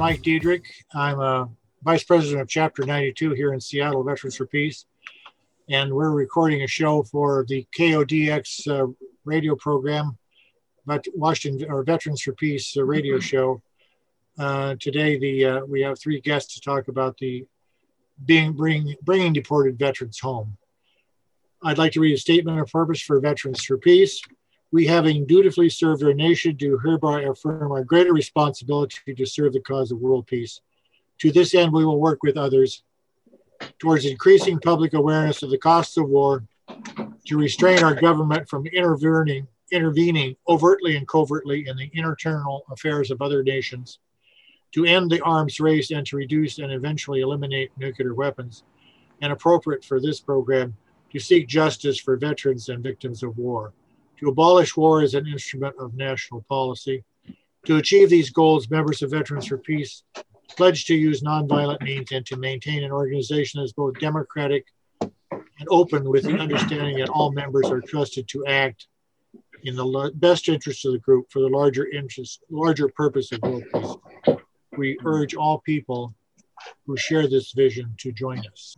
My name is Mike Diedrich. I'm a vice president of Chapter 92 here in Seattle, Veterans for Peace. And we're recording a show for the KODX uh, radio program, but Washington or Veterans for Peace uh, radio mm-hmm. show. Uh, today, the uh, we have three guests to talk about the being bring, bringing deported veterans home. I'd like to read a statement of purpose for Veterans for Peace we having dutifully served our nation do hereby affirm our greater responsibility to serve the cause of world peace. To this end, we will work with others towards increasing public awareness of the costs of war, to restrain our government from intervening, intervening overtly and covertly in the internal affairs of other nations, to end the arms race and to reduce and eventually eliminate nuclear weapons, and appropriate for this program, to seek justice for veterans and victims of war to abolish war as an instrument of national policy. To achieve these goals, members of Veterans for Peace pledge to use nonviolent means and to maintain an organization that is both democratic and open with the understanding that all members are trusted to act in the best interest of the group for the larger interest, larger purpose of world peace. We urge all people who share this vision to join us.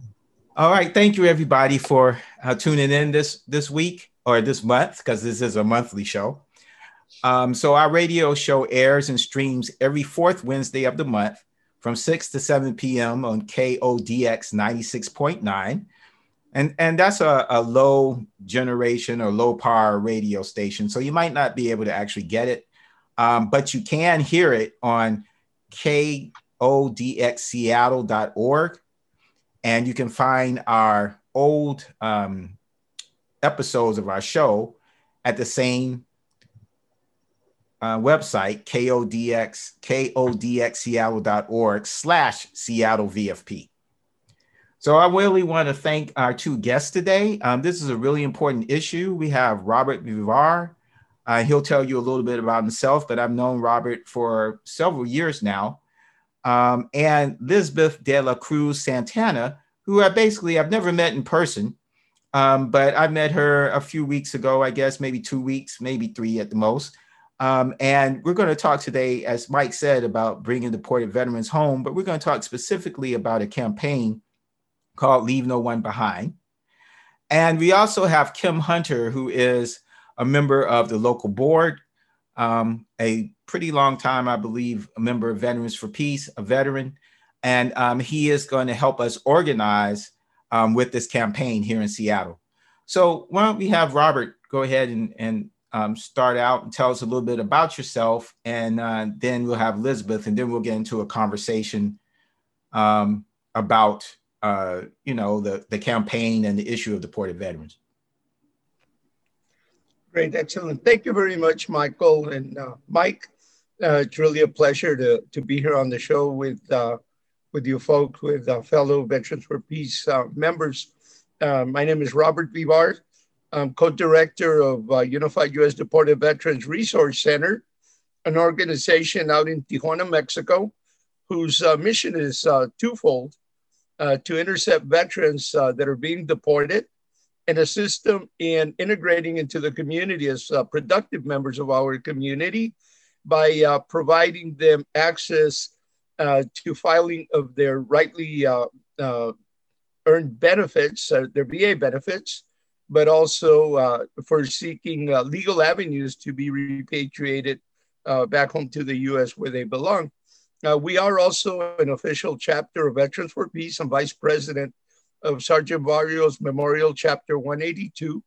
All right, thank you everybody for uh, tuning in this this week or this month, because this is a monthly show. Um, so our radio show airs and streams every fourth Wednesday of the month from 6 to 7 p.m. on KODX 96.9. And, and that's a, a low generation or low power radio station. So you might not be able to actually get it, um, but you can hear it on kodxseattle.org. And you can find our old um, episodes of our show at the same uh, website, KODX, KODXSeattle.org slash Seattle VFP. So I really want to thank our two guests today. Um, this is a really important issue. We have Robert Vivar. Uh, he'll tell you a little bit about himself, but I've known Robert for several years now. Um, and Lizbeth de la Cruz Santana, who I basically I've never met in person, um, but I met her a few weeks ago, I guess, maybe two weeks, maybe three at the most. Um, and we're going to talk today, as Mike said, about bringing deported veterans home, but we're going to talk specifically about a campaign called Leave No One Behind. And we also have Kim Hunter, who is a member of the local board, um, a pretty long time, I believe, a member of Veterans for Peace, a veteran. And um, he is going to help us organize um, with this campaign here in Seattle. So why don't we have Robert go ahead and, and um, start out and tell us a little bit about yourself, and uh, then we'll have Elizabeth, and then we'll get into a conversation um, about uh, you know the the campaign and the issue of deported veterans. Great, excellent. Thank you very much, Michael and uh, Mike. Uh, it's really a pleasure to to be here on the show with uh, with you folks, with uh, fellow Veterans for Peace uh, members. Uh, my name is Robert Vivar. I'm co-director of uh, Unified U.S. Deported Veterans Resource Center, an organization out in Tijuana, Mexico, whose uh, mission is uh, twofold, to intercept veterans that are being deported and assist them in integrating into the community as productive members of our community by providing them access to filing of their rightly uh, uh, earned benefits, uh, their VA benefits, but also uh, for seeking legal avenues to be repatriated back home to the US where they belong. we are also an official chapter of Veterans for Peace. and vice president of Sergeant Barrios Memorial Chapter 182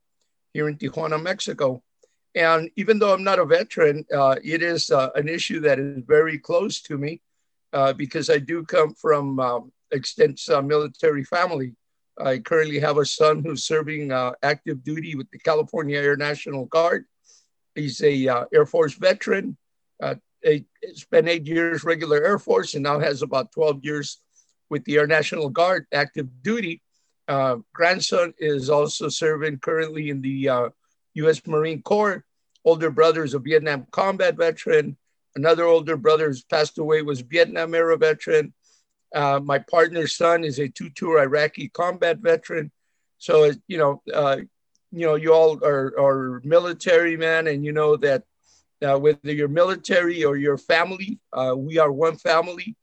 here in Tijuana, Mexico. And even though I'm not a veteran, uh, it is uh, an issue that is very close to me uh, because I do come from um, extensive uh, military family. I currently have a son who's serving uh, active duty with the California Air National Guard. He's a uh, Air Force veteran. Uh, spent eight years regular Air Force and now has about 12 years with the Air National Guard active duty. Uh, grandson is also serving currently in the U.S. Marine Corps. Older brother is a Vietnam combat veteran. Another older brother who's passed away was Vietnam era veteran. Uh, my partner's son is a two-tour Iraqi combat veteran. So you know, uh, you know, you all are, are military men, and you know that Uh, whether you're military or your family, uh, we are one family,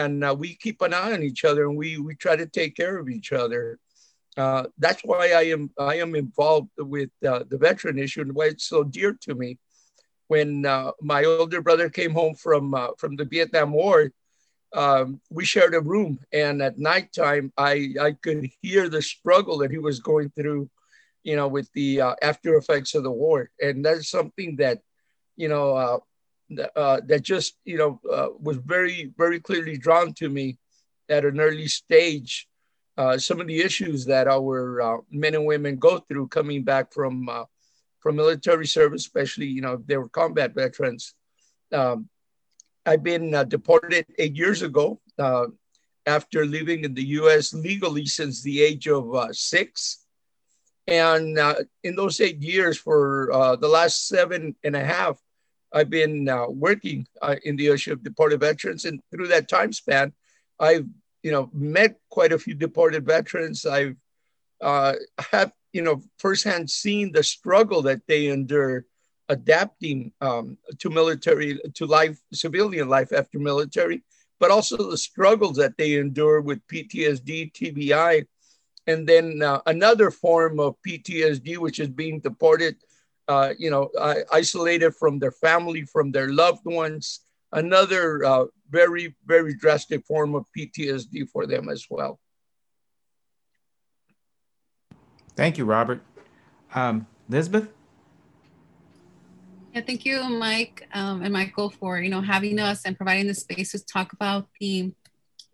and uh, we keep an eye on each other, and we we try to take care of each other. Uh, that's why I am I am involved with the veteran issue and why it's so dear to me. When uh, my older brother came home from from the Vietnam War, um, we shared a room, and at nighttime, I I could hear the struggle that he was going through, you know, with the after effects of the war, and that's something that you know, uh, uh, that just, you know, uh, was very, very clearly drawn to me at an early stage. Uh, some of the issues that our uh, men and women go through coming back from uh, from military service, especially, you know, they were combat veterans. Um, I've been deported eight years ago after living in the U.S. legally since the age of six. And uh, in those eight years, for uh, the last seven and a half, I've been uh, working uh, in the issue of deported veterans, and through that time span, I've you know met quite a few deported veterans. I've uh, have you know firsthand seen the struggle that they endure adapting um, to military to life, civilian life after military, but also the struggles that they endure with PTSD, TBI, and then uh, another form of PTSD, which is being deported uh, you know, uh, isolated from their family, from their loved ones. Another uh, very, very drastic form of PTSD for them as well. Thank you, Robert. Um, Elizabeth? Yeah, thank you, Mike um, and Michael, for you know having us and providing the space to talk about the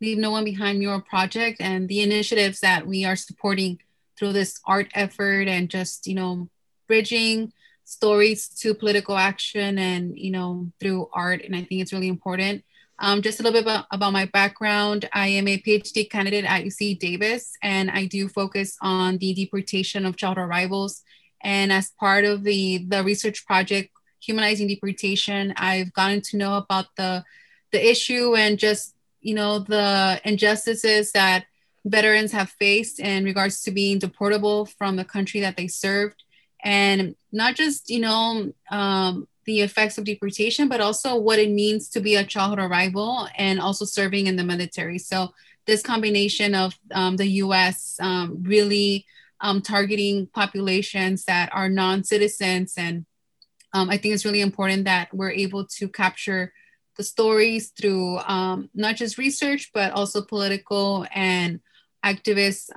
Leave No One Behind mural project and the initiatives that we are supporting through this art effort and just you know bridging stories to political action and you know through art and i think it's really important um, just a little bit about, about my background. I am a phd candidate at uc davis and i do focus on the deportation of child arrivals. And as part of the the research project humanizing deportation i've gotten to know about the the issue and just you know the injustices that veterans have faced in regards to being deportable from the country that they served. And not just you know um, the effects of deportation but also what it means to be a childhood arrival and also serving in the military. So this combination of um, the us um, really um, targeting populations that are non-citizens and um, i think it's really important that we're able to capture the stories through um, not just research but also political and activists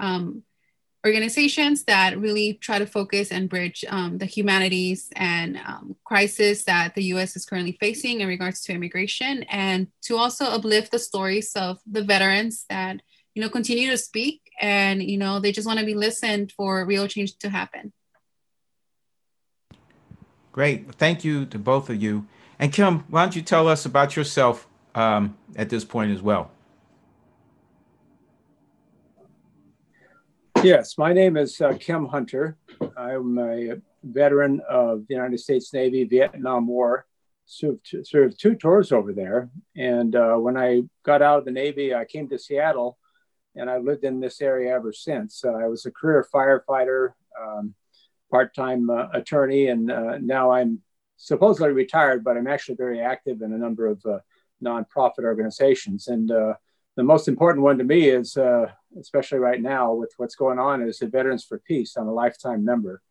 organizations that really try to focus and bridge um, the humanities and um, crisis that the U.S. is currently facing in regards to immigration, and to also uplift the stories of the veterans that you know continue to speak and you know they just want to be listened for real change to happen. Great, thank you to both of you. And Kim, why don't you tell us about yourself um, at this point as well? Yes, my name is uh, Kim Hunter. I'm a veteran of the United States Navy, Vietnam War. Served, served two tours over there. And uh, when I got out of the Navy, I came to Seattle and I've lived in this area ever since. Uh, I was a career firefighter, um, part time uh, attorney, and uh, now I'm supposedly retired, but I'm actually very active in a number of uh, nonprofit organizations. And the most important one to me is, especially right now with what's going on, is the Veterans for Peace. I'm a lifetime member.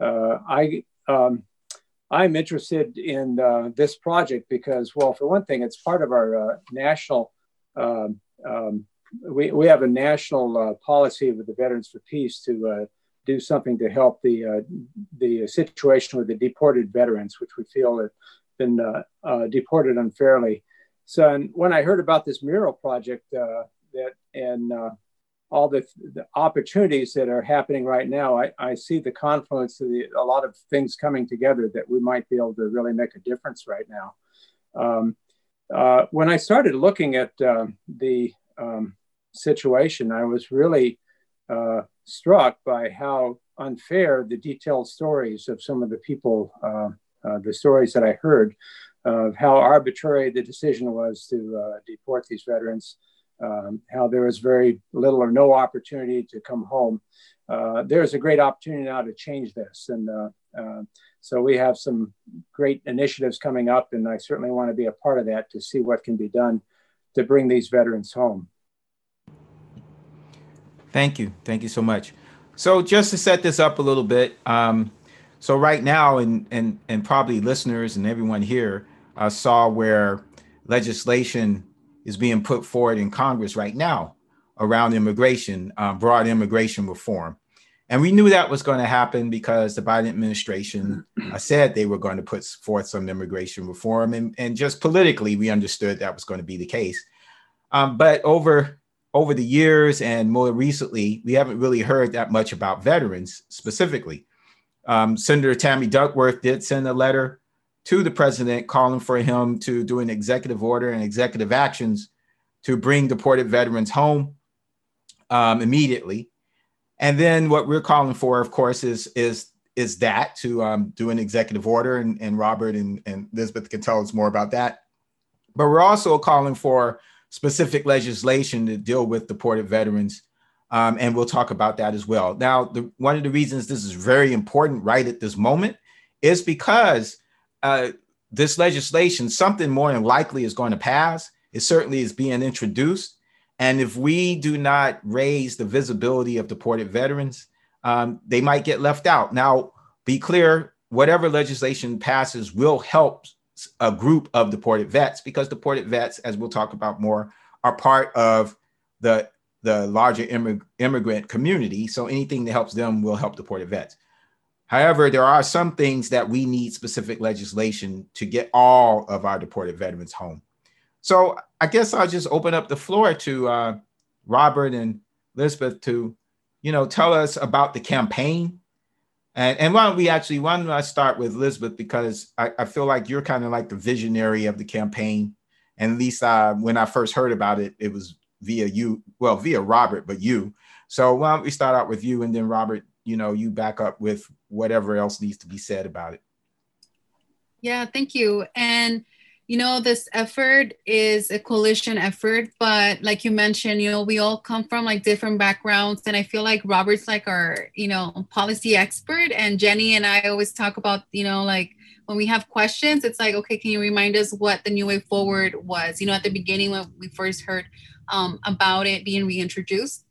Uh, I um, I'm interested in uh, this project because, well, for one thing, it's part of our uh, national. Um, um, we, we have a national uh, policy with the Veterans for Peace to uh, do something to help the the situation with the deported veterans, which we feel have been deported unfairly. So when I heard about this mural project uh, that and uh, all the, the, opportunities that are happening right now, I, I see the confluence of the, a lot of things coming together that we might be able to really make a difference right now. Um, uh, when I started looking at uh, the um, situation, I was really uh, struck by how unfair the detailed stories of some of the people, uh, the stories that I heard, of how arbitrary the decision was to uh, deport these veterans, um, how there was very little or no opportunity to come home. Uh, there's a great opportunity now to change this. And uh, uh So we have some great initiatives coming up, and I certainly want to be a part of that to see what can be done to bring these veterans home. Thank you. Thank you so much. So just to set this up a little bit, um, so right now, and and and probably listeners and everyone here uh, saw where legislation is being put forward in Congress right now around immigration, uh, broad immigration reform. And we knew that was going to happen because the Biden administration uh, said they were going to put forth some immigration reform. And, and just politically, we understood that was going to be the case. Um, but over, over the years and more recently, we haven't really heard that much about veterans specifically. Um, Senator Tammy Duckworth did send a letter to the president calling for him to do an executive order and executive actions to bring deported veterans home um, immediately. And then what we're calling for, of course, is is is that to um, do an executive order, and, and Robert and, and Elizabeth can tell us more about that. But we're also calling for specific legislation to deal with deported veterans, um, and we'll talk about that as well. Now, the, one of the reasons this is very important right at this moment is because uh, this legislation, something more than likely is going to pass. It certainly is being introduced, and if we do not raise the visibility of deported veterans, um, they might get left out. Now, be clear whatever legislation passes will help a group of deported vets because deported vets, as we'll talk about more, are part of the, the larger immig- immigrant community. So anything that helps them will help deported vets. However, there are some things that we need specific legislation to get all of our deported veterans home. So I guess I'll just open up the floor to uh, Robert and Elizabeth to, you know, tell us about the campaign. And, and why don't we actually, why don't I start with Elizabeth because I, I feel like you're kind of like the visionary of the campaign. And at least uh, when I first heard about it, it was via you, well, via Robert, but you. So why don't we start out with you and then Robert, you know, you back up with whatever else needs to be said about it. Yeah, thank you. And you know this effort is a coalition effort but like you mentioned you know we all come from like different backgrounds and i feel like robert's like our you know policy expert and jenny and i always talk about you know like when we have questions it's like okay can you remind us what the new way forward was you know at the beginning when we first heard um, about it being reintroduced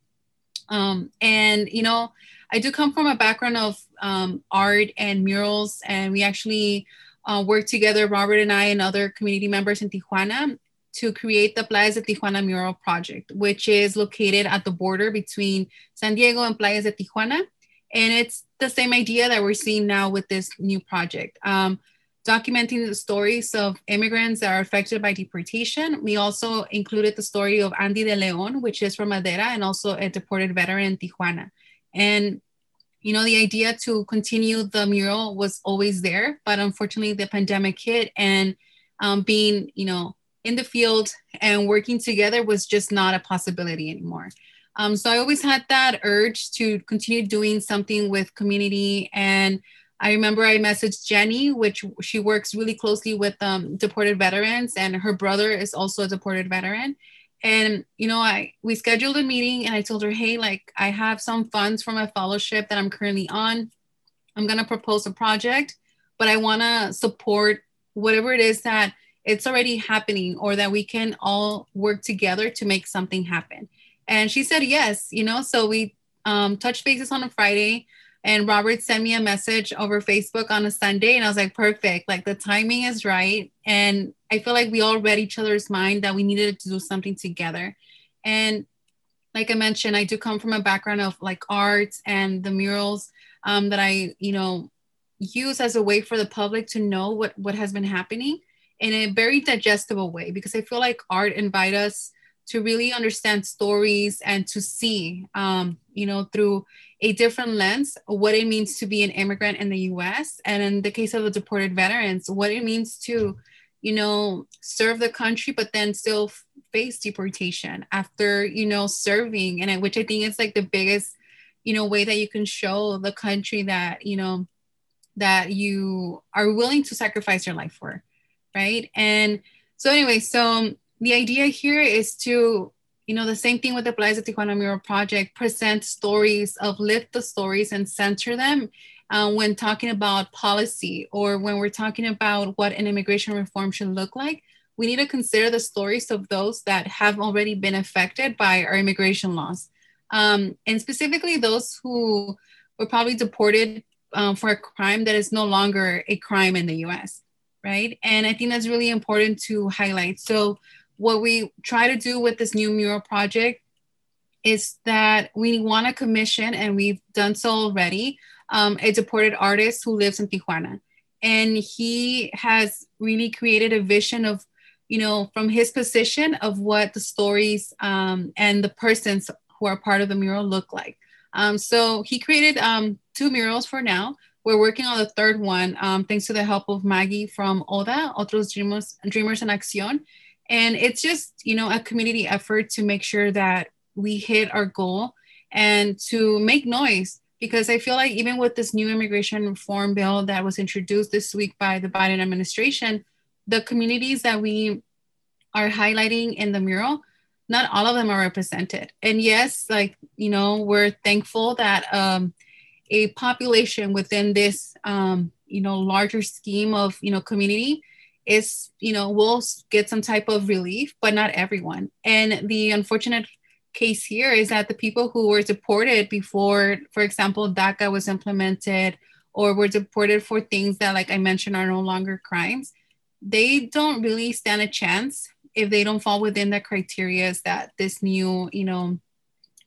um, and you know i do come from a background of um, art and murals and we actually uh, worked together, Robert and I and other community members in Tijuana, to create the Playas de Tijuana Mural Project, which is located at the border between San Diego and Playas de Tijuana. And it's the same idea that we're seeing now with this new project. Um, documenting the stories of immigrants that are affected by deportation. We also included the story of Andy de Leon, which is from Madera and also a deported veteran in Tijuana. And you know, the idea to continue the mural was always there, but unfortunately the pandemic hit and um, being, you know, in the field and working together was just not a possibility anymore. Um, so I always had that urge to continue doing something with community. And I remember I messaged Jenny, which she works really closely with um, deported veterans, and her brother is also a deported veteran and you know i we scheduled a meeting and i told her hey like i have some funds for my fellowship that i'm currently on. I'm going to propose a project but i want to support whatever it is that it's already happening or that we can all work together to make something happen. And she said yes you know so we um, touched bases on a friday and Robert sent me a message over Facebook on a Sunday, and I was like, perfect. Like the timing is right. And I feel like we all read each other's mind that we needed to do something together. And like I mentioned, I do come from a background of like art and the murals um, that I, you know, use as a way for the public to know what what has been happening in a very digestible way because I feel like art invite us to really understand stories and to see, um, you know, through a different lens what it means to be an immigrant in the US. And in the case of the deported veterans, what it means to, you know, serve the country, but then still face deportation after, you know, serving. And which I think is like the biggest, you know, way that you can show the country that, you know, that you are willing to sacrifice your life for. Right. And so, anyway, so um, the idea here is to you know, the same thing with the Playas de Tijuana Mural Project, present stories, of lift the stories and center them uh, when talking about policy or when we're talking about what an immigration reform should look like, we need to consider the stories of those that have already been affected by our immigration laws. Um, and specifically those who were probably deported um, for a crime that is no longer a crime in the US, right? And I think that's really important to highlight. So, what we try to do with this new mural project is that we want to commission, and we've done so already, um, a deported artist who lives in Tijuana. And he has really created a vision of, you know, from his position of what the stories um, and the persons who are part of the mural look like. Um, so he created um, two murals for now. We're working on the third one, um, thanks to the help of Maggie from ODA, Otros Dreamers, Dreamers en Acción. And it's just, you know, a community effort to make sure that we hit our goal and to make noise because I feel like even with this new immigration reform bill that was introduced this week by the Biden administration, the communities that we are highlighting in the mural, not all of them are represented. And yes, like, you know, we're thankful that um, a population within this, um, you know, larger scheme of, you know, community is, you know, will get some type of relief, but not everyone. And the unfortunate case here is that the people who were deported before, for example, DACA was implemented or were deported for things that, like I mentioned, are no longer crimes, they don't really stand a chance if they don't fall within the criteria that this new, you know,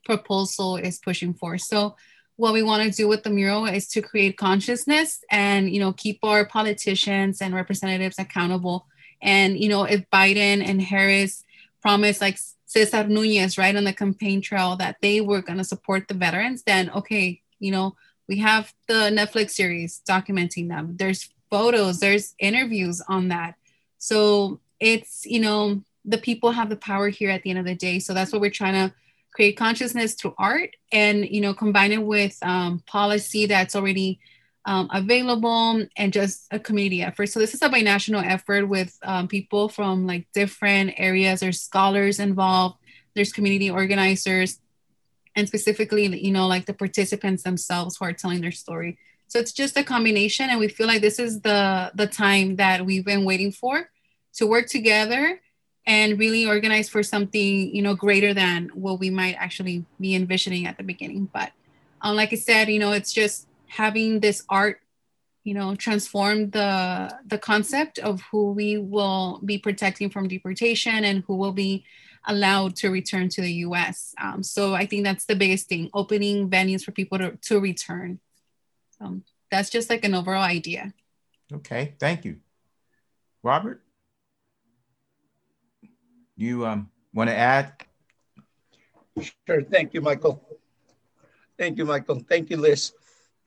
proposal is pushing for. So what we want to do with the mural is to create consciousness and, you know, keep our politicians and representatives accountable. And, you know, if Biden and Harris promise like Cesar Nunez, right, on the campaign trail that they were going to support the veterans, then okay, you know, we have the Netflix series documenting them. There's photos, there's interviews on that. So it's, you know, the people have the power here at the end of the day. So that's what we're trying to create consciousness through art and, you know, combine it with um, policy that's already um, available and just a community effort. So this is a binational effort with um, people from like different areas. There's scholars involved. There's community organizers, and specifically, you know, like the participants themselves who are telling their story. So it's just a combination, and we feel like this is the the time that we've been waiting for to work together and really organize for something, you know, greater than what we might actually be envisioning at the beginning. But um, like I said, you know, it's just having this art you know transform the the concept of who we will be protecting from deportation and who will be allowed to return to the us um, so i think that's the biggest thing opening venues for people to, to return. So that's just like an overall idea. Okay thank you. Robert you um, want to add sure thank you michael thank you michael thank you liz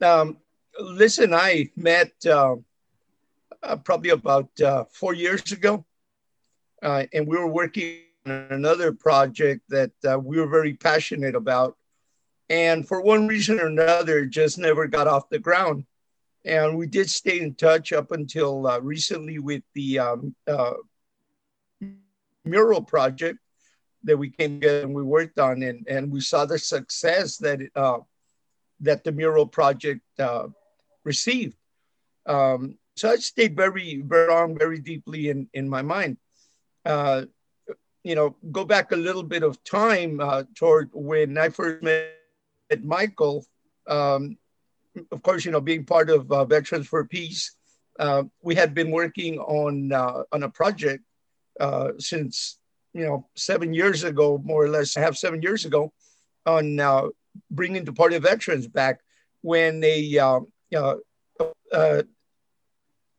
um, Liz and I met uh, uh, probably about uh, four years ago, uh, and we were working on another project that uh, we were very passionate about. And for one reason or another, just never got off the ground. And we did stay in touch up until uh, recently with the um, mural project that we came together and we worked on, and, and we saw the success that it, that the mural project uh, received. Um, so it stayed very, very long, very deeply in, in my mind. Uh, you know, go back a little bit of time uh, toward when I first met Michael. Um, of course, you know, being part of uh, Veterans for Peace, uh, we had been working on uh, on a project uh, since you know seven years ago, more or less, half seven years ago, on bringing Deported Veterans back when a uh, uh, uh,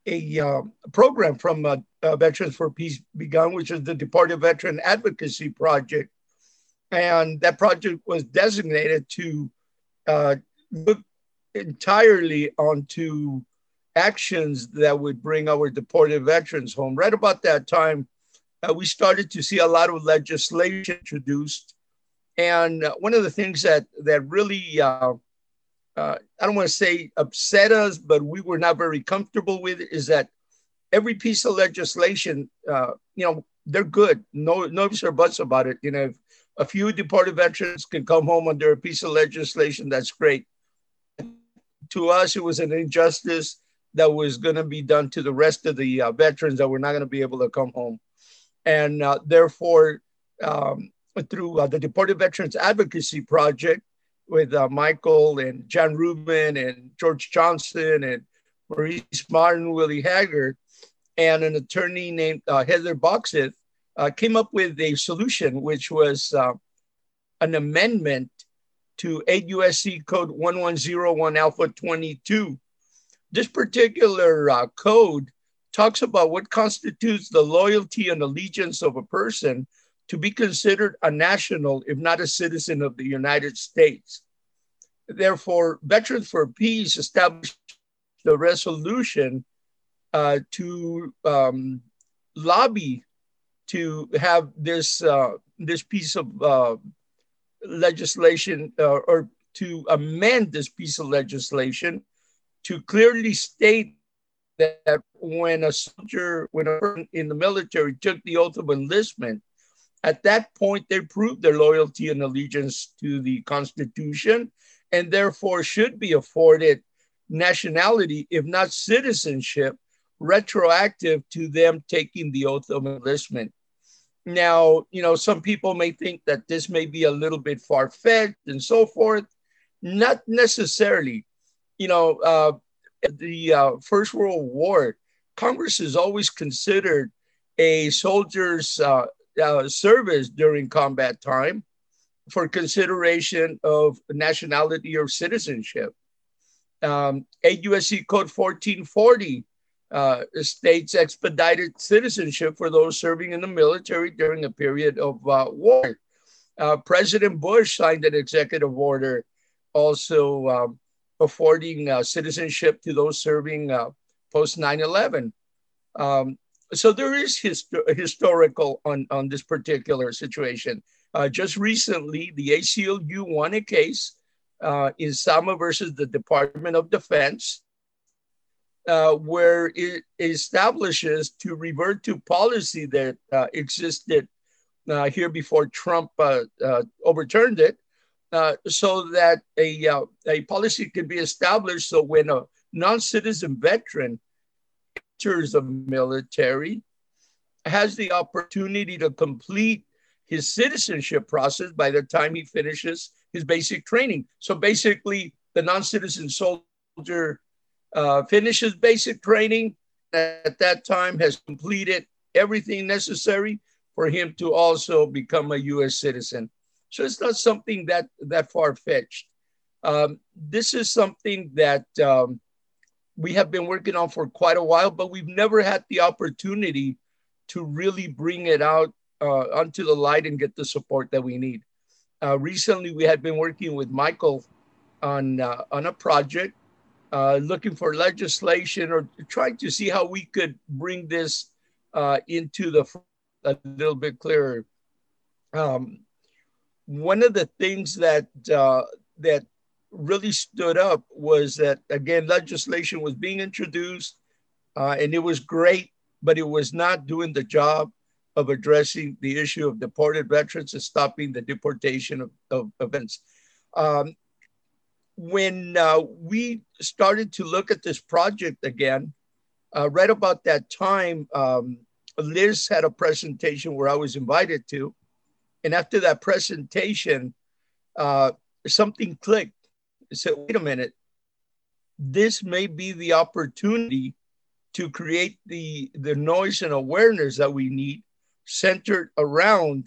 a uh, program from uh, uh, Veterans for Peace begun, which is the Deported Veteran Advocacy Project, and that project was designated to look entirely onto actions that would bring our deported veterans home. Right about that time, uh, we started to see a lot of legislation introduced and uh, one of the things that that really uh, uh, I don't want to say upset us, but we were not very comfortable with is that every piece of legislation, uh, you know, they're good. No, no ifs or buts about it. You know, if a few deported veterans can come home under a piece of legislation, that's great. to us, it was an injustice that was going to be done to the rest of the uh, veterans that were not going to be able to come home. And uh, therefore, um, through uh, the Deported Veterans Advocacy Project with uh, Michael and John Rubin and George Johnson and Maurice Martin, Willie Haggard, and an attorney named uh, Heather Boxeth, uh, came up with a solution, which was an amendment to 8 USC code 1101 alpha 22. This particular uh, code talks about what constitutes the loyalty and allegiance of a person to be considered a national, if not a citizen of the United States. Therefore, Veterans for Peace established the resolution uh, to um, lobby to have this uh, this piece of uh, legislation uh, or to amend this piece of legislation to clearly state that when a soldier, when a person in the military took the oath of enlistment, at that point they proved their loyalty and allegiance to the Constitution and therefore should be afforded nationality, if not citizenship, retroactive to them taking the oath of enlistment. Now, you know, some people may think that this may be a little bit far fetched and so forth. Not necessarily. You know, uh, the uh, First World War, Congress has always considered a soldier's uh, uh, service during combat time for consideration of nationality or citizenship. Um, 8 USC Code 1440 uh, states expedited citizenship for those serving in the military during a period of uh, war. Uh, President Bush signed an executive order also um, affording uh, citizenship to those serving uh, post 9 11. Um, so there is hist- historical on, on this particular situation. Uh, just recently, the ACLU won a case in Samma versus the Department of Defense uh, where it establishes to revert to policy that uh, existed uh, here before Trump uh, uh, overturned it, so that a, a policy can be established so when a non citizen veteran enters the military, has the opportunity to complete his citizenship process by the time he finishes his basic training. So basically, the non citizen soldier uh, finishes basic training at that time, has completed everything necessary for him to also become a U.S. citizen. So it's not something that that far fetched. Um, this is something that um, we have been working on for quite a while, but we've never had the opportunity to really bring it out uh, onto the light and get the support that we need. Uh, recently, we had been working with Michael on uh, on a project uh, looking for legislation or trying to see how we could bring this uh, into the a little bit clearer. Um, one of the things that uh, that really stood up was that again legislation was being introduced uh, and it was great, but it was not doing the job of addressing the issue of deported veterans and stopping the deportation of, of events. Um, when uh, we started to look at this project again, uh, right about that time, um, Liz had a presentation where I was invited to. And after that presentation, uh, something clicked. I said, wait a minute, this may be the opportunity to create the, the noise and awareness that we need centered around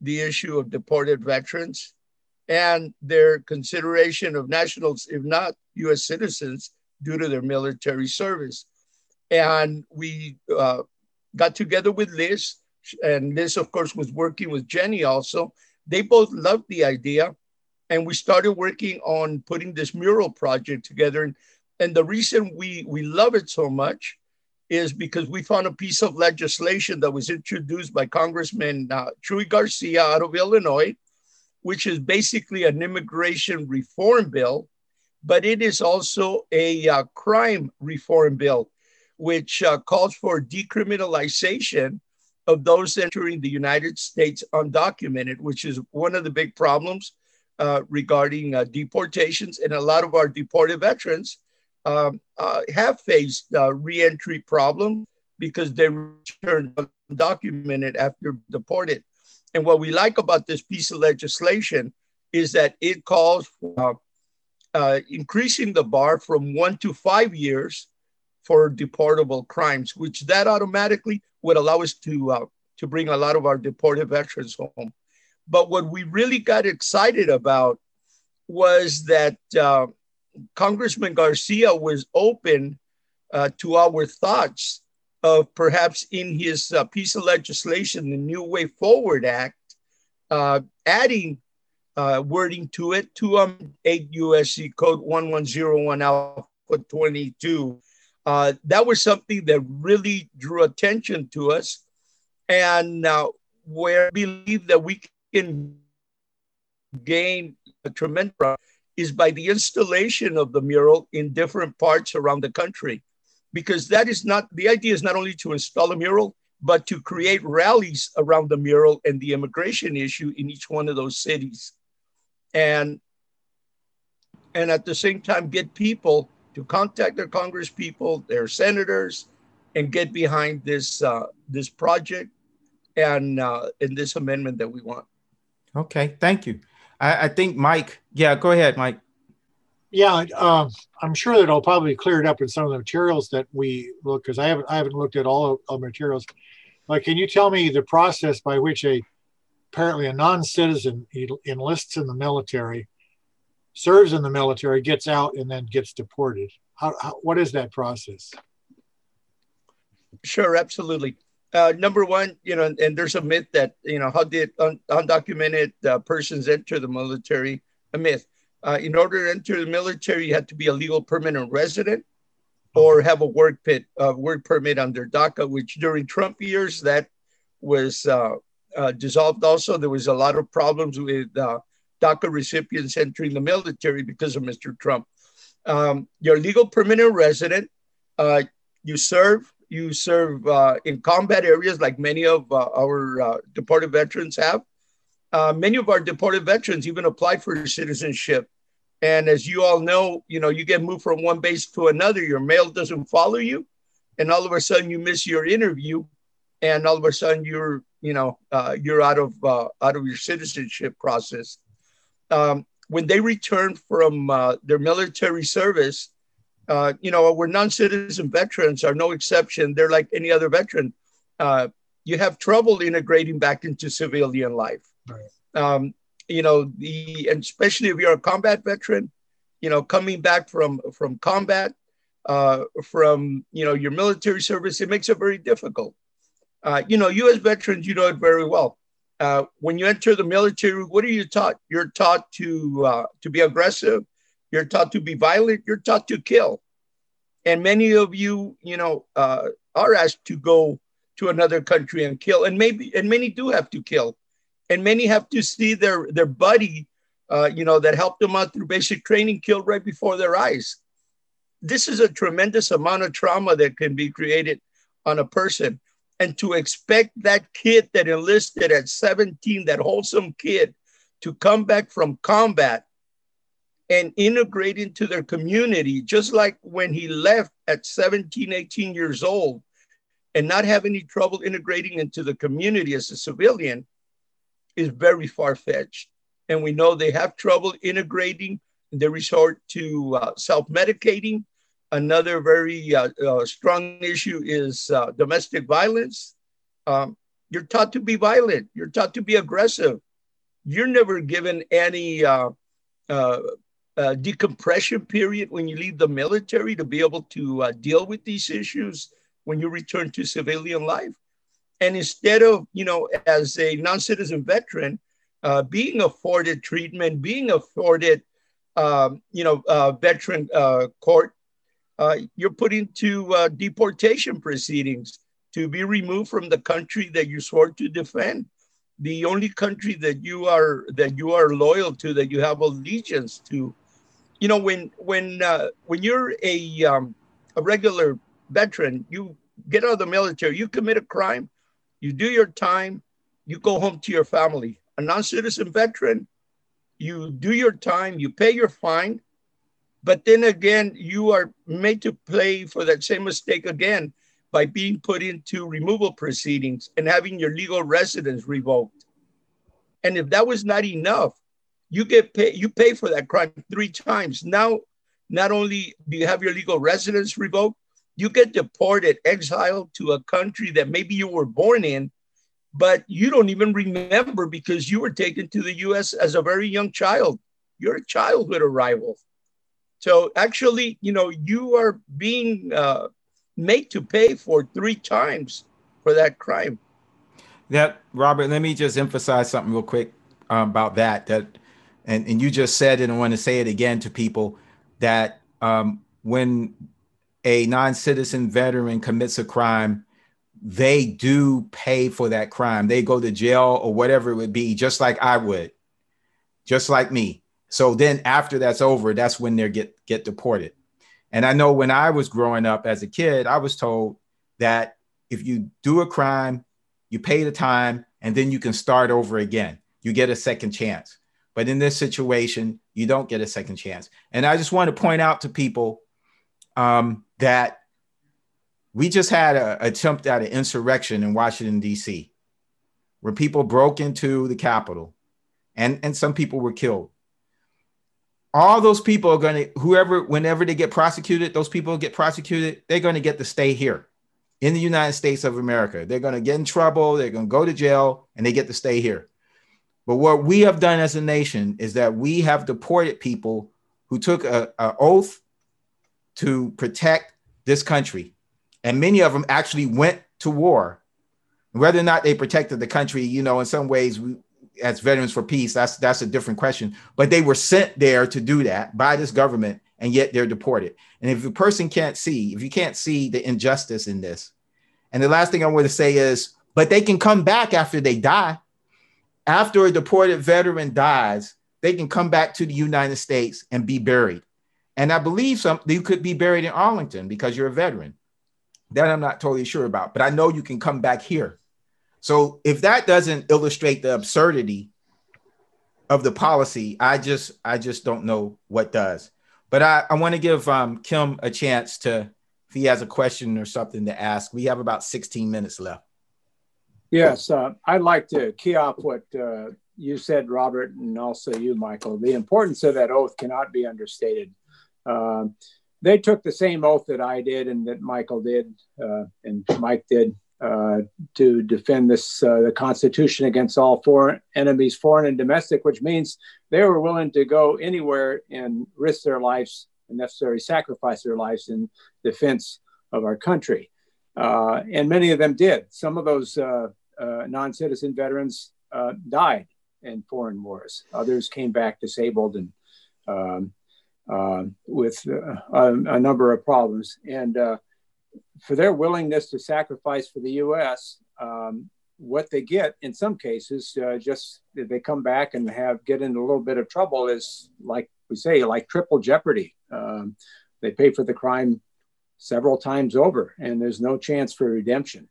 the issue of deported veterans and their consideration of nationals, if not US citizens, due to their military service. And we uh, got together with Liz, and Liz, of course, was working with Jenny also. They both loved the idea, and we started working on putting this mural project together. And, and the reason we, we love it so much is because we found a piece of legislation that was introduced by Congressman uh, Chuy Garcia out of Illinois which is basically an immigration reform bill, but it is also a uh, crime reform bill, which uh, calls for decriminalization of those entering the United States undocumented, which is one of the big problems uh, regarding uh, deportations, and a lot of our deported veterans um, uh, have faced uh, reentry problems because they returned undocumented after deported. And what we like about this piece of legislation is that it calls for uh, increasing the bar from one to five years for deportable crimes, which that automatically would allow us to uh, to bring a lot of our deported veterans home. But what we really got excited about was that uh, Congressman Garcia was open uh, to our thoughts of perhaps in his uh, piece of legislation, the New Way Forward Act, uh, adding uh, wording to it to um, 8 USC Code 1101 Alpha 22. Uh, that was something that really drew attention to us. And uh, where we believe that we can gain a tremendous is by the installation of the mural in different parts around the country. Because that is not the idea is not only to install a mural, but to create rallies around the mural and the immigration issue in each one of those cities. And and at the same time get people to contact their congress people, their senators, and get behind this uh, this project and uh, in this amendment that we want. Okay, thank you. I, I think Mike. Yeah, go ahead, Mike. Yeah, uh, I'm sure that I'll probably clear it up in some of the materials that we look because I haven't I haven't looked at all of, of materials. But can you tell me the process by which a apparently a non-citizen enlists in the military, serves in the military, gets out, and then gets deported? How, how what is that process? Sure, absolutely uh, number one, you know, and there's a myth that, you know, how did un- undocumented uh, persons enter the military? A myth. Uh, in order to enter the military, you had to be a legal permanent resident or have a work pit, uh, work permit under DACA, which during Trump years that was uh, uh, dissolved. Also, there was a lot of problems with DACA recipients entering the military because of Mr. Trump. Um, you're a legal permanent resident. you serve you serve uh, in combat areas like many of uh, our uh, deported veterans have. Uh, many of our deported veterans even apply for citizenship. And as you all know, you know, you get moved from one base to another, your mail doesn't follow you. And all of a sudden you miss your interview and all of a sudden you're, you know, uh, you're out of, uh, out of your citizenship process. Um, when they return from their military service, uh, you know, we're non-citizen veterans are no exception. They're like any other veteran. Uh, you have trouble integrating back into civilian life. Right. Um, you know, the and especially if you're a combat veteran, you know, coming back from from combat, uh, from you know your military service, it makes it very difficult. Uh, you know, you as veterans, you know it very well. Uh, when you enter the military, what are you taught? You're taught to uh, to be aggressive, you're taught to be violent. You're taught to kill. And many of you, you know, uh, are asked to go to another country and kill. And maybe, and many do have to kill. And many have to see their, their buddy, uh, you know, that helped them out through basic training killed right before their eyes. This is a tremendous amount of trauma that can be created on a person. And to expect that kid that enlisted at 17, that wholesome kid, to come back from combat and integrate into their community, just like when he left at 17, 18 years old and not have any trouble integrating into the community as a civilian is very far fetched. And we know they have trouble integrating, they resort to uh, self medicating. Another very uh, uh, strong issue is uh, domestic violence. Um, you're taught to be violent, you're taught to be aggressive. You're never given any uh, uh, uh, decompression period when you leave the military to be able to deal with these issues when you return to civilian life. And instead of, you know, as a non citizen veteran, being afforded treatment, being afforded, um, you know, uh, veteran uh, court, uh, you're put into deportation proceedings to be removed from the country that you swore to defend the only country that you are that you are loyal to that you have allegiance to you know when when uh, when you're a um, a regular veteran, you get out of the military, you commit a crime, you do your time, you go home to your family. A non-citizen veteran, you do your time, you pay your fine, but then again, you are made to play for that same mistake again by being put into removal proceedings and having your legal residence revoked. And if that was not enough, you get pay, you pay for that crime three times. Now, not only do you have your legal residence revoked, you get deported, exiled to a country that maybe you were born in, but you don't even remember because you were taken to the US as a very young child. You're a childhood arrival. So actually, you know, you are being uh, made to pay for three times for that crime. That Robert, let me just emphasize something real quick um, about that. That, and, and you just said it, and I want to say it again to people that um, when a non-citizen veteran commits a crime, they do pay for that crime. They go to jail or whatever it would be, just like I would, just like me. So then after that's over, that's when they get get deported. And I know when I was growing up as a kid, I was told that if you do a crime, you pay the time, and then you can start over again. You get a second chance. But in this situation, you don't get a second chance. And I just want to point out to people um, that we just had an attempt at an insurrection in Washington, D.C., where people broke into the Capitol and, and some people were killed. All those people are going to, whoever, whenever they get prosecuted, those people get prosecuted, they're going to get to stay here in the United States of America. They're going to get in trouble, they're going to go to jail, and they get to stay here. But what we have done as a nation is that we have deported people who took an oath to protect this country. And many of them actually went to war. Whether or not they protected the country, you know, in some ways, we, as veterans for peace, that's that's a different question. But they were sent there to do that by this government, and yet they're deported. And if a person can't see, if you can't see the injustice in this, and the last thing I want to say is, but they can come back after they die. After a deported veteran dies, they can come back to the United States and be buried. And I believe some you could be buried in Arlington because you're a veteran. That I'm not totally sure about, but I know you can come back here. So if that doesn't illustrate the absurdity of the policy, I just I just don't know what does. But I, I want to give um, Kim a chance to if he has a question or something to ask. We have about 16 minutes left. Yes, uh, I'd like to key off what uh, you said, Robert, and also you, Michael. The importance of that oath cannot be understated. Um, they took the same oath that I did and that Michael did uh, and Mike did uh, to defend this uh, the Constitution against all foreign enemies, foreign and domestic, which means they were willing to go anywhere and risk their lives and necessarily sacrifice their lives in defense of our country. Uh, and many of them did. Some of those uh, uh, non-citizen veterans died in foreign wars. Others came back disabled and um, with a, a, number of problems. And for their willingness to sacrifice for the U.S., um, what they get in some cases, uh, just they come back and have get into a little bit of trouble is like we say, like triple jeopardy. Um, they pay for the crime several times over, and there's no chance for redemption.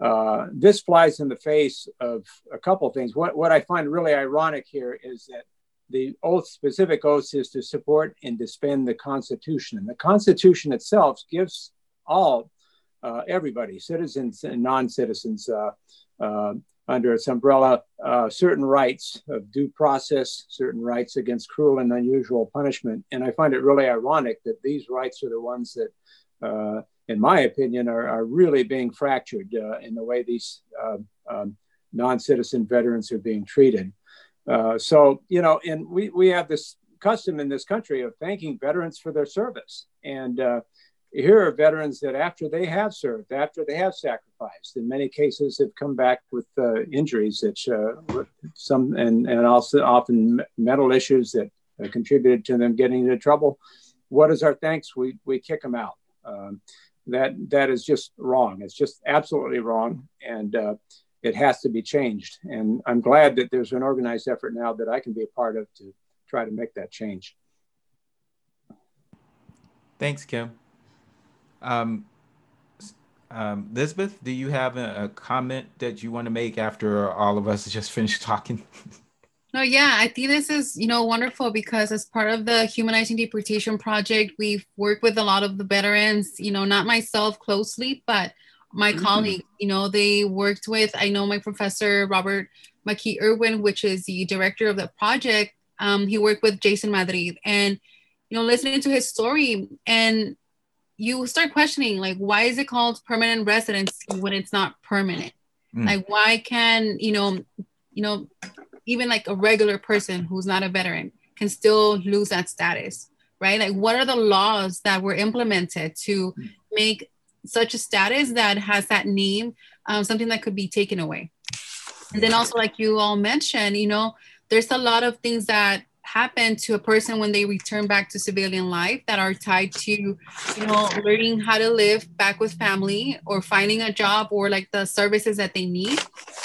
Uh, this flies in the face of a couple of things. What, what I find really ironic here is that the oath, specific oath, is to support and defend the Constitution. And the Constitution itself gives all, everybody, citizens and non citizens, uh, uh, under its umbrella, uh, certain rights of due process, certain rights against cruel and unusual punishment. And I find it really ironic that these rights are the ones that, uh, in my opinion, are, are really being fractured uh, in the way these um, non citizen veterans are being treated. Uh, so, you know, and we, we have this custom in this country of thanking veterans for their service. And uh, here are veterans that after they have served, after they have sacrificed, in many cases have come back with uh, injuries that uh, some, and, and also often mental issues that contributed to them getting into trouble. What is our thanks? We, we kick them out. Um, that, that is just wrong. It's just absolutely wrong. And uh, it has to be changed. And I'm glad that there's an organized effort now that I can be a part of to try to make that change. Thanks, Kim. Um, um, Elizabeth, do you have a, a, comment that you want to make after all of us just finished talking? No, yeah, I think this is, you know, wonderful because as part of the Humanizing Deportation Project, we've worked with a lot of the veterans, you know, not myself closely, but my mm-hmm. colleagues, you know, they worked with, I know my professor, Robert McKee Irwin, which is the director of the project. Um, he worked with Jason Madrid and, you know, listening to his story and you start questioning, like, why is it called permanent residency when it's not permanent? Mm. Like, why can, you know, you know, even like a regular person who's not a veteran can still lose that status, right? Like, what are the laws that were implemented to make such a status that has that name, um, something that could be taken away? And then also, like you all mentioned, you know, there's a lot of things that happen to a person when they return back to civilian life that are tied to you know learning how to live back with family or finding a job or like the services that they need.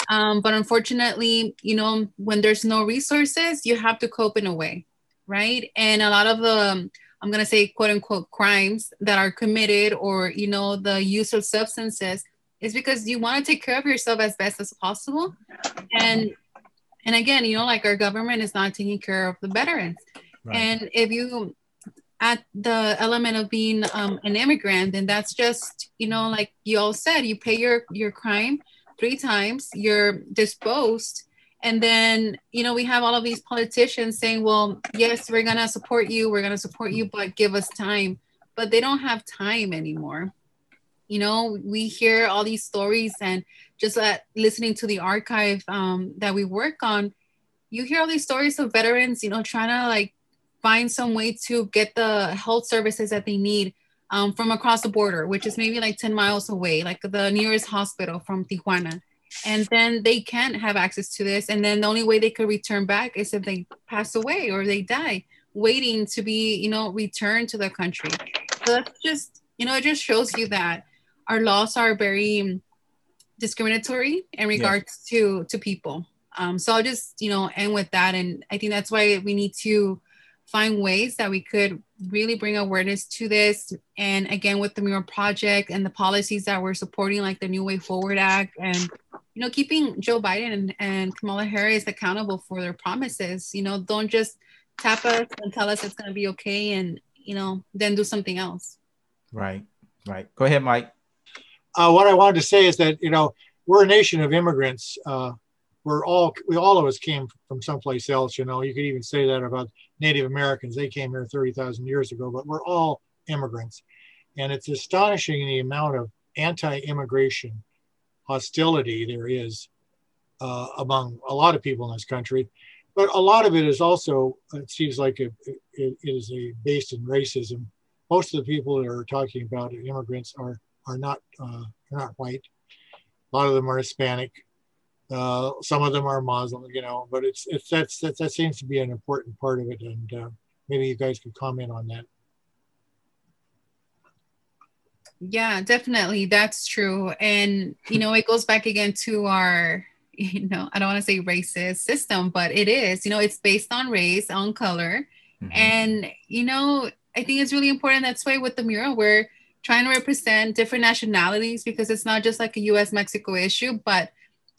Um, but unfortunately you know when there's no resources you have to cope in a way right? And a lot of the i'm going to say quote unquote crimes that are committed or you know the use of substances is because you want to take care of yourself as best as possible. And and again, you know, like our government is not taking care of the veterans. Right. And if you at the element of being um, an immigrant, then that's just, you know, like you all said, you pay your your crime three times, you're disposed. And then, you know, we have all of these politicians saying, well, yes, we're going to support you, we're going to support you, but give us time. But they don't have time anymore. You know, we hear all these stories and just uh, listening to the archive um, that we work on, you hear all these stories of veterans, you know, trying to like find some way to get the health services that they need um, from across the border, which is maybe like 10 miles away, like the nearest hospital from Tijuana. And then they can't have access to this. And then the only way they could return back is if they pass away or they die, waiting to be, you know, returned to the country. So that's just, you know, it just shows you that our laws are very discriminatory in regards yeah. to to people. Um, so I'll just you know end with that, and I think that's why we need to find ways that we could really bring awareness to this. And again, with the Mural Project and the policies that we're supporting, like the New Way Forward Act, and you know, keeping Joe Biden and, and Kamala Harris accountable for their promises. You know, don't just tap us and tell us it's going to be okay, and you know, then do something else. Right, right. Go ahead, Mike uh, what I wanted to say is that you know we're a nation of immigrants. Uh, we're all we all of us came from someplace else. You know, you could even say that about Native Americans. They came here thirty thousand years ago, but we're all immigrants, and it's astonishing the amount of anti-immigration hostility there is uh, among a lot of people in this country. But a lot of it is also, it seems like it, it, it is a based in racism. Most of the people that are talking about immigrants are are not uh, not white. A lot of them are Hispanic. Uh, some of them are Muslim, you know. But it's it's that's, that's that seems to be an important part of it, and uh, maybe you guys could comment on that. Yeah, definitely, that's true, and you know, it goes back again to our you know i don't want to say racist system but it is you know it's based on race on color mm-hmm. and you know i think it's really important that's why with the mural we're trying to represent different nationalities because it's not just like a US Mexico issue, but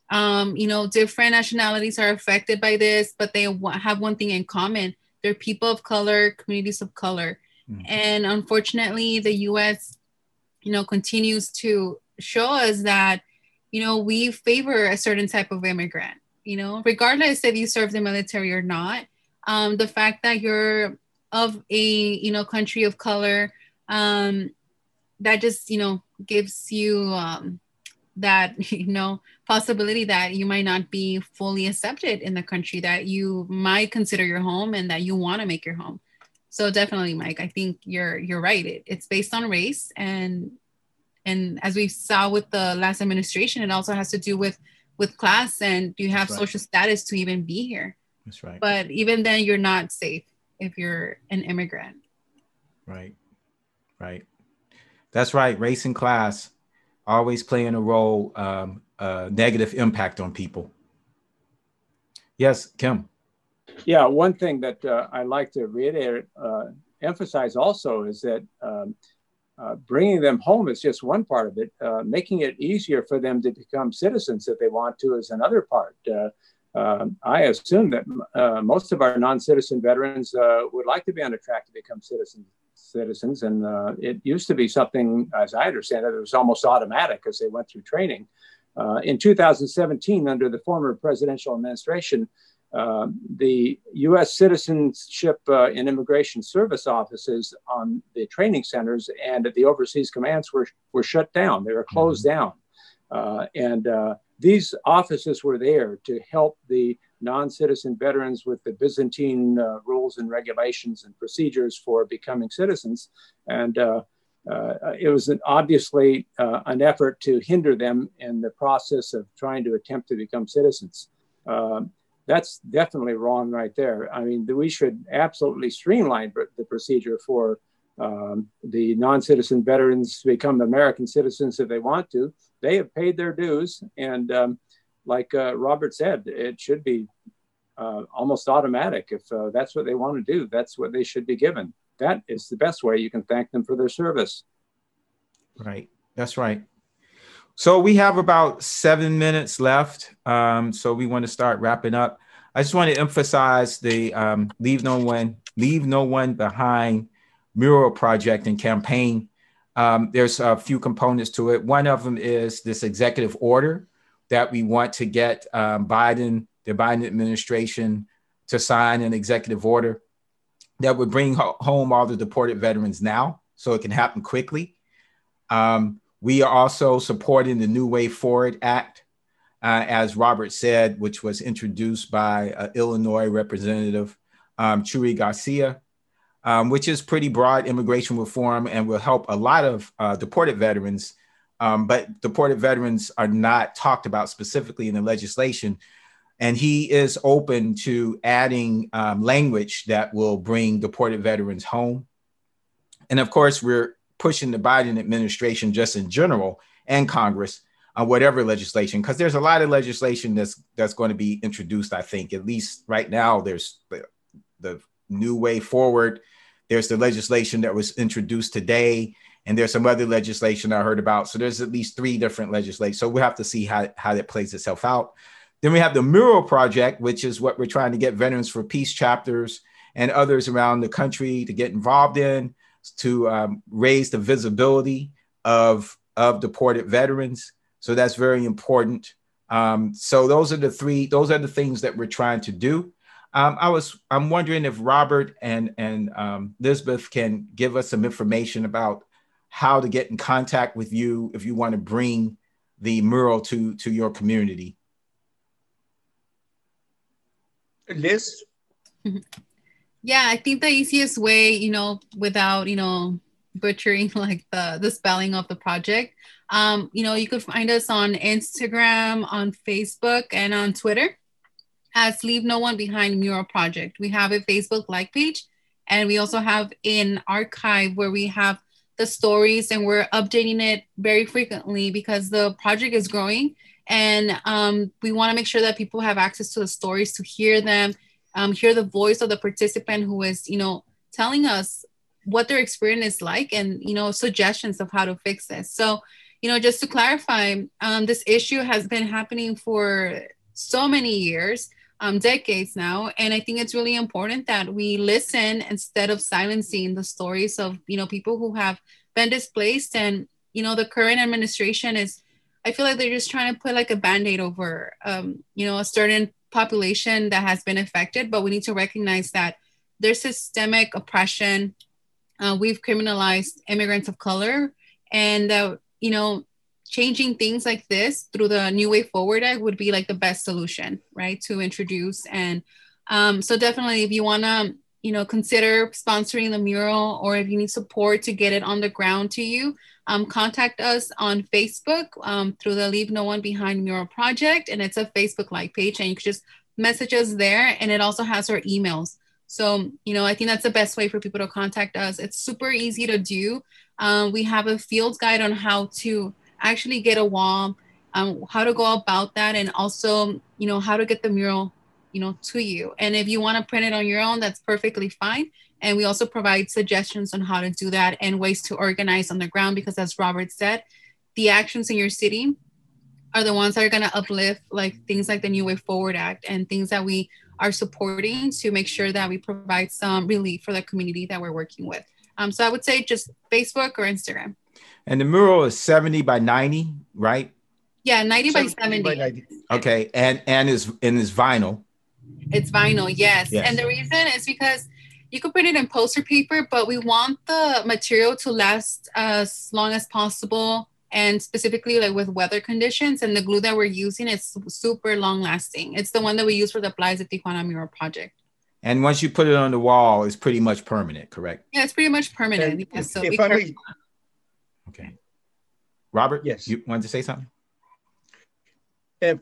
um, you know, different nationalities are affected by this, but they have one thing in common. They're people of color, communities of color. Mm-hmm. And unfortunately, the US, you know, continues to show us that, you know, we favor a certain type of immigrant, you know, regardless if you serve the military or not. Um, the fact that you're of a, you know, country of color, um, that just you know gives you um, that you know possibility that you might not be fully accepted in the country that you might consider your home and that you want to make your home. So definitely mike i think you're you're right. It, it's based on race and and as we saw with the last administration it also has to do with with class and do you have right. social status to even be here. That's right. But even then you're not safe if you're an immigrant. Right. Right that's right. Race and class always playing a role, um, negative impact on people. Yes, Kim. Yeah, one thing that uh, I like to reiterate, uh, emphasize also is that um, uh, bringing them home is just one part of it. Uh, making it easier for them to become citizens if they want to is another part. Uh, uh, I assume that uh, most of our non-citizen veterans uh, would like to be on a track to become citizens. Citizens, and uh, it used to be something, as I understand it, it was almost automatic as they went through training. Uh, in 2017, under the former presidential administration, uh, the U.S. Citizenship and Immigration Service offices on the training centers and at the overseas commands were, were shut down. They were closed mm-hmm. down. and these offices were there to help the non-citizen veterans with the Byzantine uh, rules and regulations and procedures for becoming citizens. And uh, uh, it was an, obviously uh, an effort to hinder them in the process of trying to attempt to become citizens. Um, that's definitely wrong right there. I mean, we should absolutely streamline the procedure for um, the non-citizen veterans to become American citizens if they want to. They have paid their dues, and um, like uh, Robert said, it should be uh, almost automatic. If uh, that's what they want to do, that's what they should be given. That is the best way you can thank them for their service. Right. That's right. So we have about seven minutes left. Um, so we want to start wrapping up. I just want to emphasize the um, leave no one leave no one behind mural project and campaign. Um, there's a few components to it. One of them is this executive order that we want to get um, Biden, the Biden administration, to sign an executive order that would bring ho- home all the deported veterans now so it can happen quickly. Um, we are also supporting the New Way Forward Act, uh, as Robert said, which was introduced by uh, Illinois Representative um, Garcia um, which is pretty broad immigration reform and will help a lot of uh, deported veterans. Um, but deported veterans are not talked about specifically in the legislation. And he is open to adding um, language that will bring deported veterans home. And of course, we're pushing the Biden administration just in general and Congress on whatever legislation, because there's a lot of legislation that's that's going to be introduced. I think at least right now, there's the, the new way forward there's the legislation that was introduced today, and there's some other legislation I heard about. So there's at least three different legislation. So we'll have to see how, how that plays itself out. Then we have the Mural Project, which is what we're trying to get Veterans for Peace chapters and others around the country to get involved in to um, raise the visibility of, of deported veterans. So that's very important. Um, so those are the three, those are the things that we're trying to do. Um, I was I'm wondering if Robert and and um, Elizabeth can give us some information about how to get in contact with you if you want to bring the mural to to your community. Liz. Yeah, I think the easiest way, you know, without you know butchering like the the spelling of the project, um, you know, you could find us on Instagram, on Facebook, and on Twitter as Leave No One Behind Mural Project. We have a Facebook like page, and we also have an archive where we have the stories and we're updating it very frequently because the project is growing. And um, we want to make sure that people have access to the stories to hear them um, hear the voice of the participant who is you know telling us what their experience is like and you know suggestions of how to fix this so you know just to clarify um, this issue has been happening for so many years um, decades now. And I think it's really important that we listen instead of silencing the stories of, you know, people who have been displaced. And, you know, the current administration is, I feel like they're just trying to put like a band-aid over, um, you know, a certain population that has been affected. But we need to recognize that there's systemic oppression. Uh, we've criminalized immigrants of color. And, uh, you know, changing things like this through the new way forward act would be like the best solution right to introduce. And um, so definitely if you want to you know consider sponsoring the mural or if you need support to get it on the ground to you um, contact us on facebook um, through the leave no one behind mural project. And it's a facebook like page and you can just message us there. And it also has our emails. So you know i think that's the best way for people to contact us. It's super easy to do. Um, we have a field guide on how to actually get a wall, um, how to go about that, and also, you know, how to get the mural, you know, to you. And if you want to print it on your own, that's perfectly fine. And we also provide suggestions on how to do that and ways to organize on the ground because, as Robert said, the actions in your city are the ones that are going to uplift like things like the New Way Forward Act and things that we are supporting to make sure that we provide some relief for the community that we're working with. Um, so I would say just Facebook or Instagram. And the mural is 70 by 90, right? Yeah, 90 by 70. By 90. Okay. And and is and is vinyl. It's vinyl, yes. yes. And the reason is because you could put it in poster paper, but we want the material to last as long as possible and specifically like with weather conditions and the glue that we're using is super long lasting. It's the one that we use for the Plaza Tijuana mural project. And once you put it on the wall, it's pretty much permanent, correct? Yeah, it's pretty much permanent. Yeah, so if I may, okay. Robert, yes, you wanted to say something? If,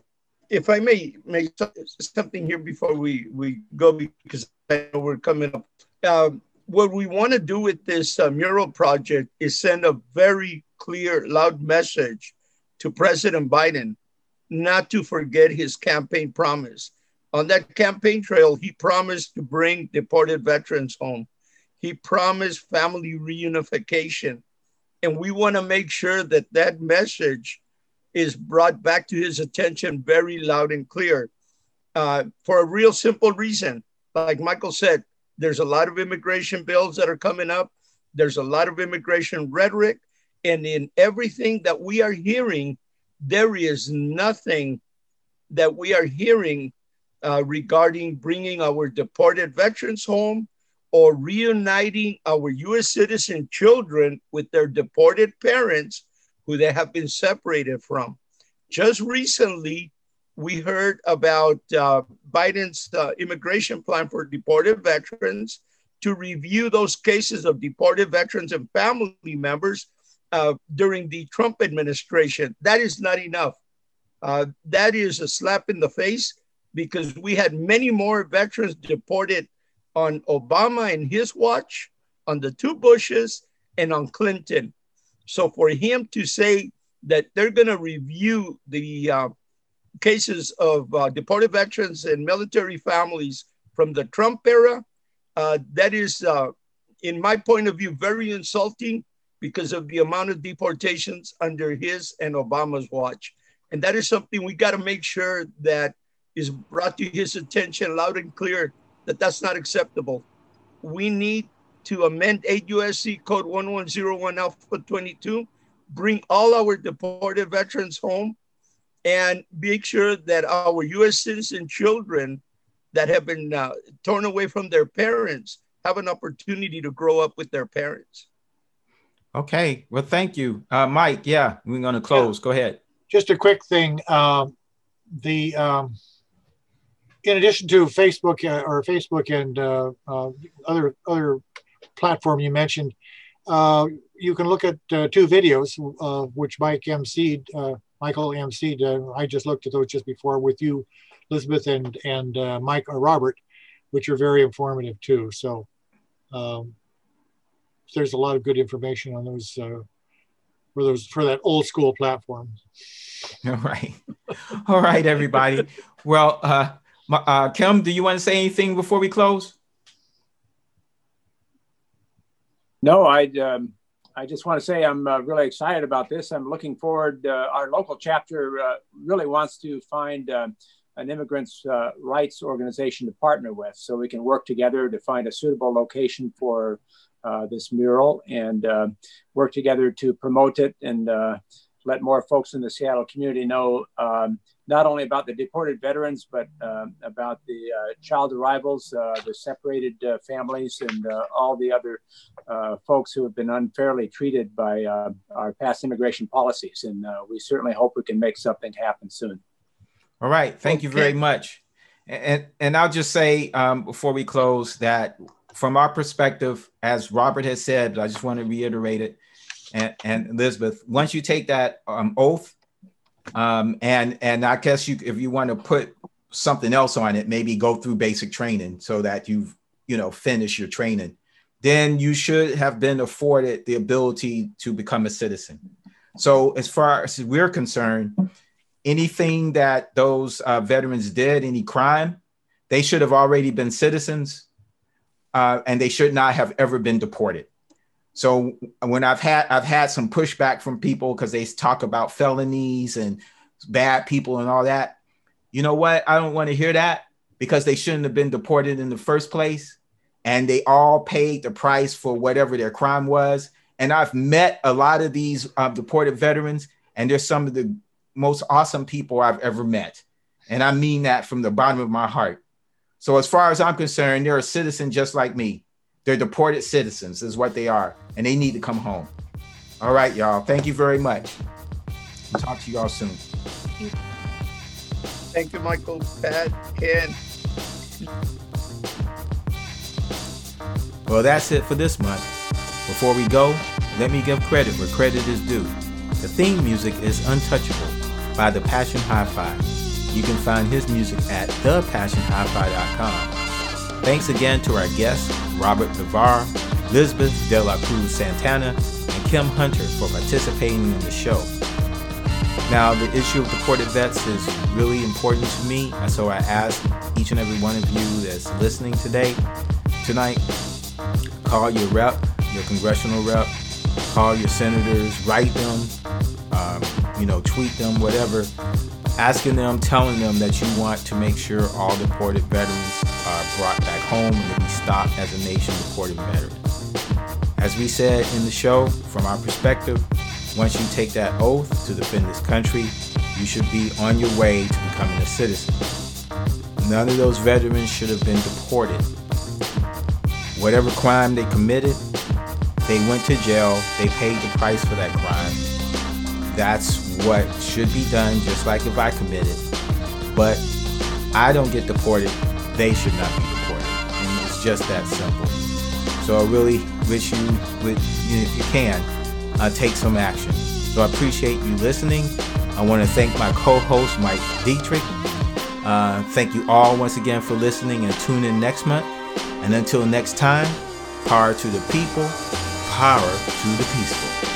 if I may make something here before we, we go, because I know we're coming up. Um, what we want to do with this uh, mural project is send a very clear, loud message to President Biden not to forget his campaign promise. On that campaign trail, he promised to bring deported veterans home. He promised family reunification. And we want to make sure that that message is brought back to his attention very loud and clear uh, for a real simple reason. Like Michael said, there's a lot of immigration bills that are coming up. There's a lot of immigration rhetoric. And in everything that we are hearing, there is nothing that we are hearing uh, regarding bringing our deported veterans home or reuniting our US citizen children with their deported parents who they have been separated from. Just recently, we heard about uh, Biden's uh, immigration plan for deported veterans to review those cases of deported veterans and family members uh, during the Trump administration. That is not enough. Uh, that is a slap in the face because we had many more veterans deported on Obama and his watch, on the two Bushes, and on Clinton. So for him to say that they're going to review the uh, cases of uh, deported veterans and military families from the Trump era, uh, that is, uh, in my point of view, very insulting because of the amount of deportations under his and Obama's watch. And that is something we got to make sure that is brought to his attention loud and clear that that's not acceptable. We need to amend 8 USC Code 1101 Alpha 22, bring all our deported veterans home, and make sure that our US citizen children that have been uh, torn away from their parents have an opportunity to grow up with their parents. Okay. Well, thank you, uh, Mike. Yeah, we're going to close. Yeah. Go ahead. Just a quick thing. Um, the um, in addition to Facebook uh, or Facebook and uh, uh, other other platform you mentioned, you can look at two videos which Mike MC Michael MC. I just looked at those just before with you, Elizabeth and and Mike or Robert, which are very informative too. So. Um, there's a lot of good information on those uh, for those for that old school platform. All right, all right, everybody. well, uh, uh, Kim, do you want to say anything before we close? No, I um, I just want to say I'm uh, really excited about this. I'm looking forward. Uh, our local chapter uh, really wants to find uh, an immigrants' uh, rights organization to partner with, so we can work together to find a suitable location for this mural and work together to promote it and let more folks in the Seattle community know um, not only about the deported veterans, but um, about the uh, child arrivals, uh, the separated families, and all the other folks who have been unfairly treated by our past immigration policies. And we certainly hope we can make something happen soon. All right. Thank okay. you very much. And, and I'll just say um, before we close that from our perspective, as Robert has said, I just want to reiterate it, and, and Elizabeth, once you take that um, oath, um, and and I guess you, if you want to put something else on it, maybe go through basic training so that you've you know finish your training, then you should have been afforded the ability to become a citizen. So as far as we're concerned, anything that those uh, veterans did, any crime, they should have already been citizens uh, and they should not have ever been deported. So when I've had I've had some pushback from people because they talk about felonies and bad people and all that. You know what? I don't want to hear that because they shouldn't have been deported in the first place. And they all paid the price for whatever their crime was. And I've met a lot of these um, deported veterans, and they're some of the most awesome people I've ever met. And I mean that from the bottom of my heart. So, as far as I'm concerned, they're a citizen just like me. They're deported citizens, is what they are, and they need to come home. All right, y'all. Thank you very much. I'll talk to y'all soon. Thank you, Michael, Pat, Ken. Well, that's it for this month. Before we go, let me give credit where credit is due. The theme music is Untouchable by The Passion Hi-Fi. You can find his music at thepassionhifi.com. Thanks again to our guests, Robert Vivar, Lizbeth De La Cruz Santana, and Kim Hunter for participating in the show. Now, the issue of deported vets is really important to me, and so I ask each and every one of you that's listening today, tonight, call your rep, your congressional rep, call your senators, write them, um, you know, tweet them, whatever, asking them, telling them that you want to make sure all deported veterans are brought back home and that we stop as a nation deporting veterans. As we said in the show, from our perspective, once you take that oath to defend this country, you should be on your way to becoming a citizen. None of those veterans should have been deported. Whatever crime they committed, they went to jail, they paid the price for that crime. That's what should be done, just like if I committed. But I don't get deported, they should not be deported. And it's just that simple. So I really wish you would, if you can, uh, take some action. So I appreciate you listening. I want to thank my co-host Mike Dietrich. Uh, thank you all once again for listening and tune in next month. And until next time, power to the people, power to the peaceful.